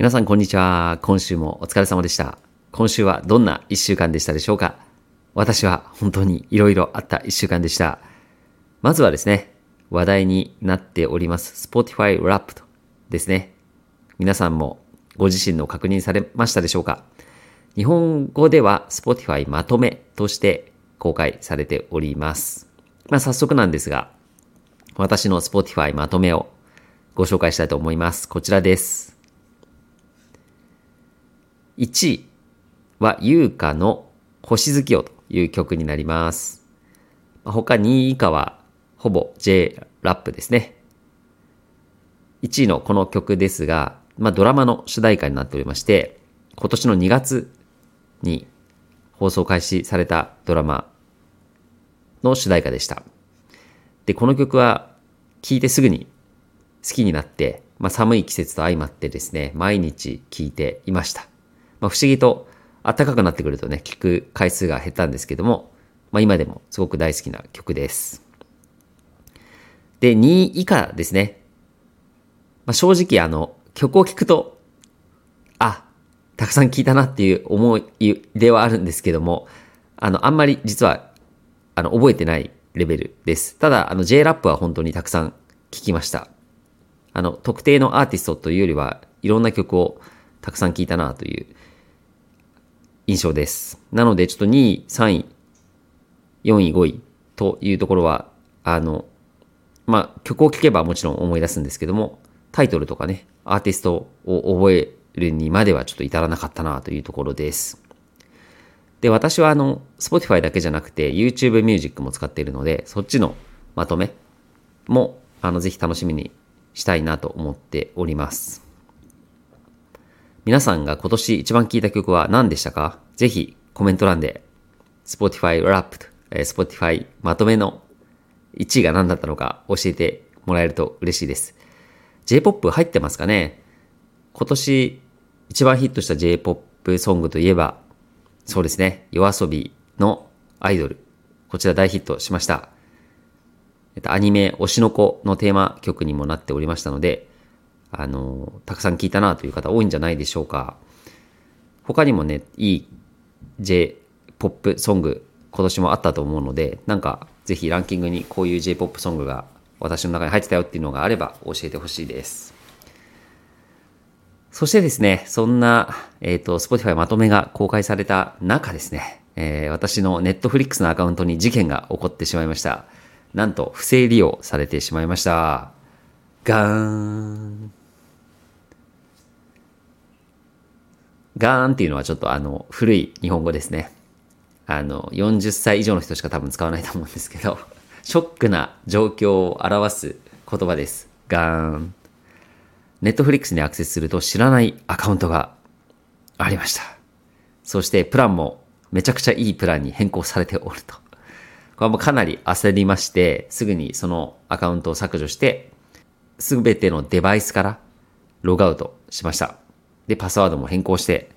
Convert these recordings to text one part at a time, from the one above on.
皆さんこんにちは。今週もお疲れ様でした。今週はどんな一週間でしたでしょうか？私は本当に色々あった一週間でした。まずはですね、話題になっております Spotify Wrapped ですね。皆さんもご自身の確認されましたでしょうか？日本語では Spotify まとめとして公開されております。まあ早速なんですが、私の Spotify まとめをご紹介したいと思います。こちらです。1位は優香の星月夜という曲になります。他2位以下はほぼ J ラップですね。1位のこの曲ですが、まあドラマの主題歌になっておりまして、今年の2月に放送開始されたドラマの主題歌でした。で、この曲は聴いてすぐに好きになって、まあ寒い季節と相まってですね、毎日聴いていました。まあ不思議と暖かくなってくるとね、聴く回数が減ったんですけども、まあ今でもすごく大好きな曲です。で、2位以下ですね。まあ正直あの、曲を聴くと、あ、たくさん聴いたなっていう思いではあるんですけども、あの、あんまり実は、あの、覚えてないレベルです。ただ、あの、J ラップは本当にたくさん聴きました。あの、特定のアーティストというよりは、いろんな曲をたくさん聴いたなという印象です。なので、ちょっと2位、3位、4位、5位というところは、あの、まあ、曲を聴けばもちろん思い出すんですけども、タイトルとかね、アーティストを覚えるにまではちょっと至らなかったなというところです。で、私はあの、Spotify だけじゃなくて YouTube Music も使っているので、そっちのまとめも、あの、ぜひ楽しみにしたいなと思っております。皆さんが今年一番聴いた曲は何でしたか？ぜひコメント欄で Spotify Wrapped、え Spotify まとめの1位が何だったのか教えてもらえると嬉しいです。J-POP 入ってますかね？今年一番ヒットした J-POP ソングといえば、そうですね、夜遊びのアイドル。こちら大ヒットしました。アニメ推しの子のテーマ曲にもなっておりましたので、あの、たくさん聞いたなという方多いんじゃないでしょうか。他にもね、いい J-POP ソング今年もあったと思うので、なんかぜひランキングにこういう J-POP ソングが私の中に入ってたよっていうのがあれば教えてほしいです。そしてですね、そんな、えっ、と、Spotify まとめが公開された中ですね、えー私の Netflix のアカウントに事件が起こってしまいました。なんと、不正利用されてしまいました。ガーン。ガーンっていうのはちょっとあの、古い日本語ですね。あの、40歳以上の人しか多分使わないと思うんですけど、ショックな状況を表す言葉です。ガーン。ネットフリックスにアクセスすると知らないアカウントがありました。そしてプランもめちゃくちゃいいプランに変更されておると。これはもうかなり焦りまして、すぐにそのアカウントを削除して、すべてのデバイスからログアウトしました。で、パスワードも変更して、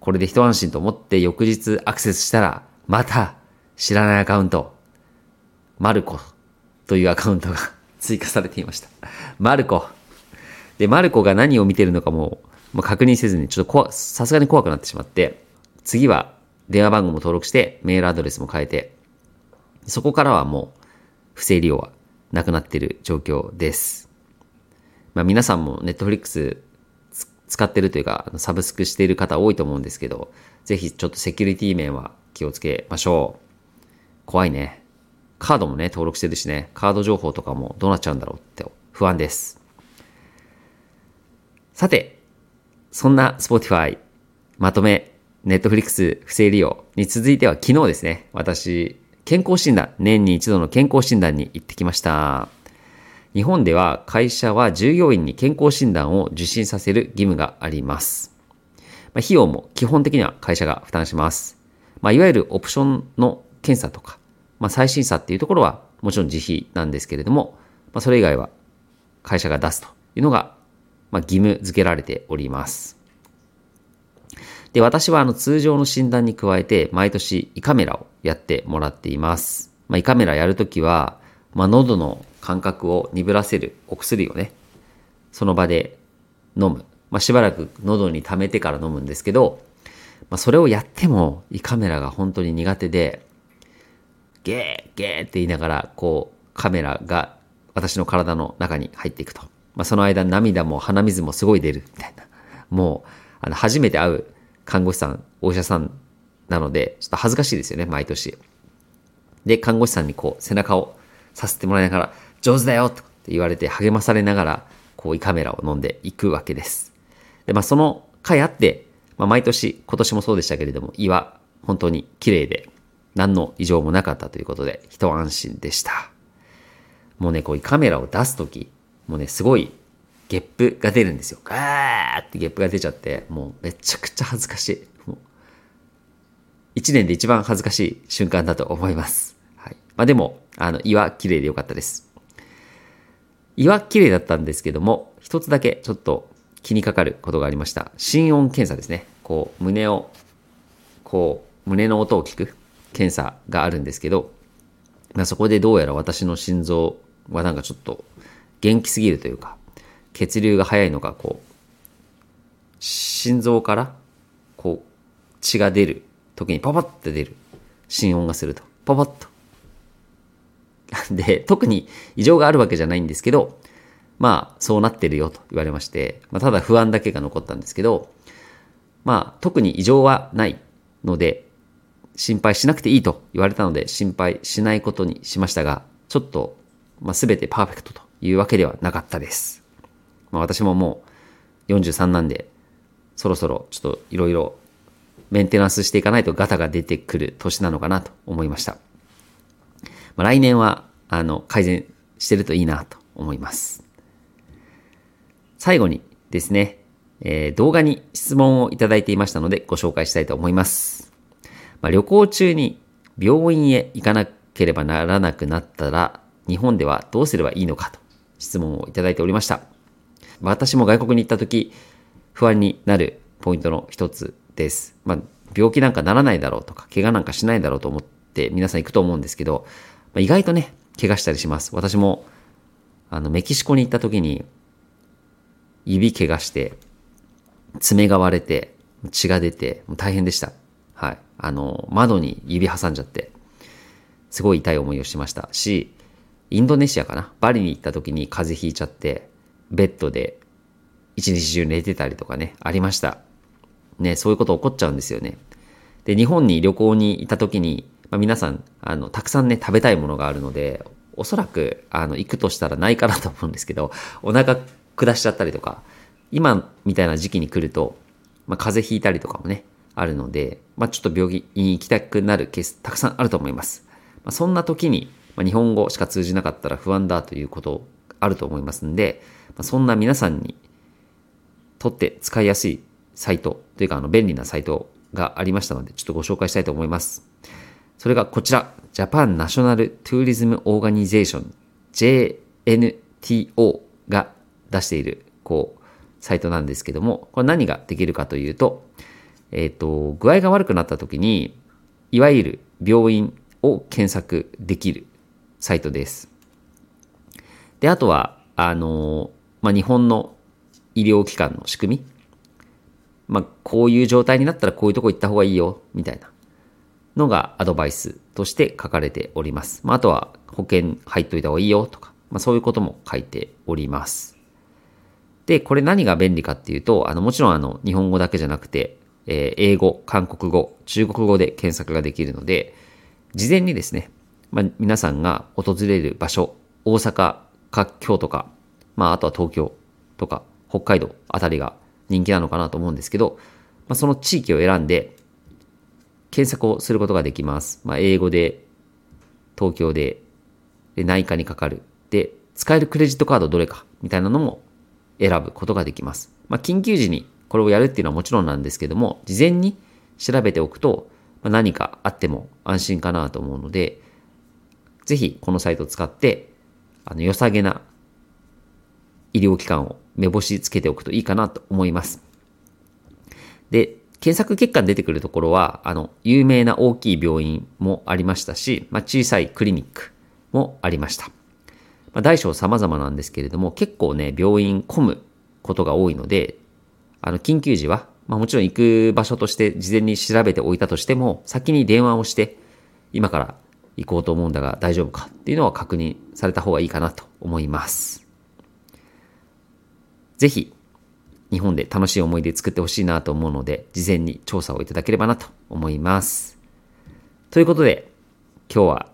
これで一安心と思って翌日アクセスしたら、また知らないアカウント、マルコというアカウントが 追加されていました。マルコ。で、マルコが何を見てるのかも、もう確認せずに、ちょっと怖、さすがに怖くなってしまって、次は電話番号も登録して、メールアドレスも変えて、そこからはもう、不正利用はなくなっている状況です。まあ皆さんもネットフリックス使ってるというか、サブスクしている方多いと思うんですけど、ぜひちょっとセキュリティ面は気をつけましょう。怖いね。カードもね、登録してるしね、カード情報とかもどうなっちゃうんだろうって不安です。さて、そんな Spotify まとめ、Netflix 不正利用に続いては昨日ですね、私、健康診断、年に一度の健康診断に行ってきました。日本では会社は従業員に健康診断を受診させる義務があります。まあ、費用も基本的には会社が負担します。まあ、いわゆるオプションの検査とか、まあ、再審査っていうところはもちろん自費なんですけれども、まあ、それ以外は会社が出すというのが、まあ、義務付けられております。で、私はあの通常の診断に加えて毎年胃カメラをやってもらっています。まあ、胃カメラやるときは、まあ、喉の感覚を鈍らせるお薬をね、その場で飲むまあ、しばらく喉に溜めてから飲むんですけど、まあ、それをやっても胃カメラが本当に苦手で、ゲーゲーって言いながら、こう、カメラが私の体の中に入っていくと。まあ、その間涙も鼻水もすごい出るみたいな。もう、あの、初めて会う看護師さん、お医者さんなので、ちょっと恥ずかしいですよね、毎年。で、看護師さんにこう、背中をさせてもらいながら、上手だよとって言われて励まされながら、こう、胃カメラを飲んでいくわけです。で、まあ、その回あって、まあ、毎年、今年もそうでしたけれども、胃は本当に綺麗で、何の異常もなかったということで、一安心でした。もうね、こう胃カメラを出すとき、もうね、すごいゲップが出るんですよ。ガーってゲップが出ちゃって、もうめちゃくちゃ恥ずかしい。一年で一番恥ずかしい瞬間だと思います。はい。まあでも、あの、胃は綺麗でよかったです。胃は綺麗だったんですけども、一つだけちょっと気にかかることがありました。心音検査ですね。こう、胸を、こう、胸の音を聞く検査があるんですけど、まあ、そこでどうやら私の心臓はなんかちょっと元気すぎるというか、血流が速いのか、こう、心臓からこう血が出る時にパパッて出る心音がすると。パパッと。で、特に異常があるわけじゃないんですけど、まあ、そうなってるよと言われまして、まあ、ただ不安だけが残ったんですけど、まあ、特に異常はないので、心配しなくていいと言われたので、心配しないことにしましたが、ちょっと、まあ、全てパーフェクトというわけではなかったです。まあ、私ももう43なんで、そろそろちょっといろいろメンテナンスしていかないとガタが出てくる年なのかなと思いました。まあ、来年は、あの、改善してるといいなと思います。最後にですね、えー、動画に質問をいただいていましたのでご紹介したいと思います。まあ、旅行中に病院へ行かなければならなくなったら、日本ではどうすればいいのかと質問をいただいておりました。私も外国に行った時、不安になるポイントの一つです。まあ、病気なんかならないだろうとか、怪我なんかしないだろうと思って皆さん行くと思うんですけど、まあ、意外とね、怪我したりします。私も、あの、メキシコに行った時に、指怪我して、爪が割れて、血が出て、大変でした。はい。あの、窓に指挟んじゃって、すごい痛い思いをしましたし、インドネシアかな？バリに行った時に風邪ひいちゃって、ベッドで一日中寝てたりとかね、ありました。ね、そういうこと起こっちゃうんですよね。で、日本に旅行にいた時に、まあ、皆さん、あの、たくさんね、食べたいものがあるので、おそらく、あの、行くとしたらないかなと思うんですけど、お腹下しちゃったりとか、今みたいな時期に来ると、まあ、風邪ひいたりとかもね、あるので、まあ、ちょっと病気に行きたくなるケースたくさんあると思います。まあ、そんな時に、まあ、日本語しか通じなかったら不安だということあると思いますんで、まあ、そんな皆さんにとって使いやすいサイトというかあの便利なサイトがありましたので、ちょっとご紹介したいと思います。それがこちら、ジャパンナショナルトゥーリズムオーガニゼーション JNTO が出している、こう、サイトなんですけども、これ何ができるかというと、えっ、ー、と、具合が悪くなった時に、いわゆる病院を検索できるサイトです。で、あとは、あの、まあ、日本の医療機関の仕組み。まあ、こういう状態になったらこういうとこ行った方がいいよ、みたいなのがアドバイスとして書かれております。まあ、あとは保険入っといた方がいいよとか、まあ、そういうことも書いております。で、これ何が便利かっていうと、あの、もちろんあの、日本語だけじゃなくて、えー、英語、韓国語、中国語で検索ができるので、事前にですね、まあ、皆さんが訪れる場所、大阪か京都か、まあ、あとは東京とか、北海道あたりが人気なのかなと思うんですけど、まあ、その地域を選んで、検索をすることができます。まあ、英語で、東京で、で内科にかかる。で、使えるクレジットカードどれか、みたいなのも選ぶことができます。まあ、緊急時にこれをやるっていうのはもちろんなんですけども、事前に調べておくと、ま何かあっても安心かなと思うので、ぜひこのサイトを使って、あの、良さげな医療機関を目星つけておくといいかなと思います。で、検索結果に出てくるところは、あの、有名な大きい病院もありましたし、まあ、小さいクリニックもありました。まあ、大小様々なんですけれども、結構ね、病院混むことが多いので、あの、緊急時は、まあもちろん行く場所として事前に調べておいたとしても、先に電話をして、今から行こうと思うんだが大丈夫かっていうのは確認された方がいいかなと思います。ぜひ、日本で楽しい思い出作ってほしいなと思うので、事前に調査をいただければなと思います。ということで、今日は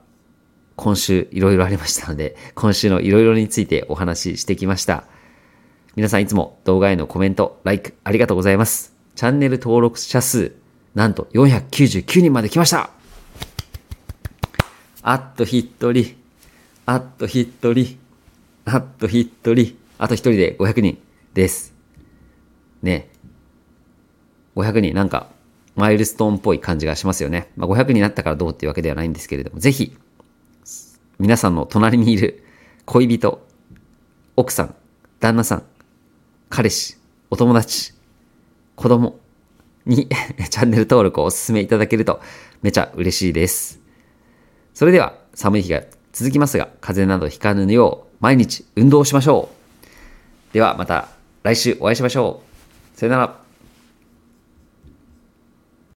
今週いろいろありましたので、今週のいろいろについてお話ししてきました。皆さんいつも動画へのコメント、like ありがとうございます。チャンネル登録者数、なんと499人まで来ましたあっと一人、あっと一人、あっと一人、あと一人で500人です。ね。500人、なんか、マイルストーンっぽい感じがしますよね。まあ、500になったからどうっていうわけではないんですけれども、ぜひ、皆さんの隣にいる恋人、奥さん、旦那さん、彼氏、お友達、子供に チャンネル登録をお勧めいただけるとめちゃ嬉しいです。それでは寒い日が続きますが、風邪などひかぬよう毎日運動しましょう。ではまた来週お会いしましょう。さよなら。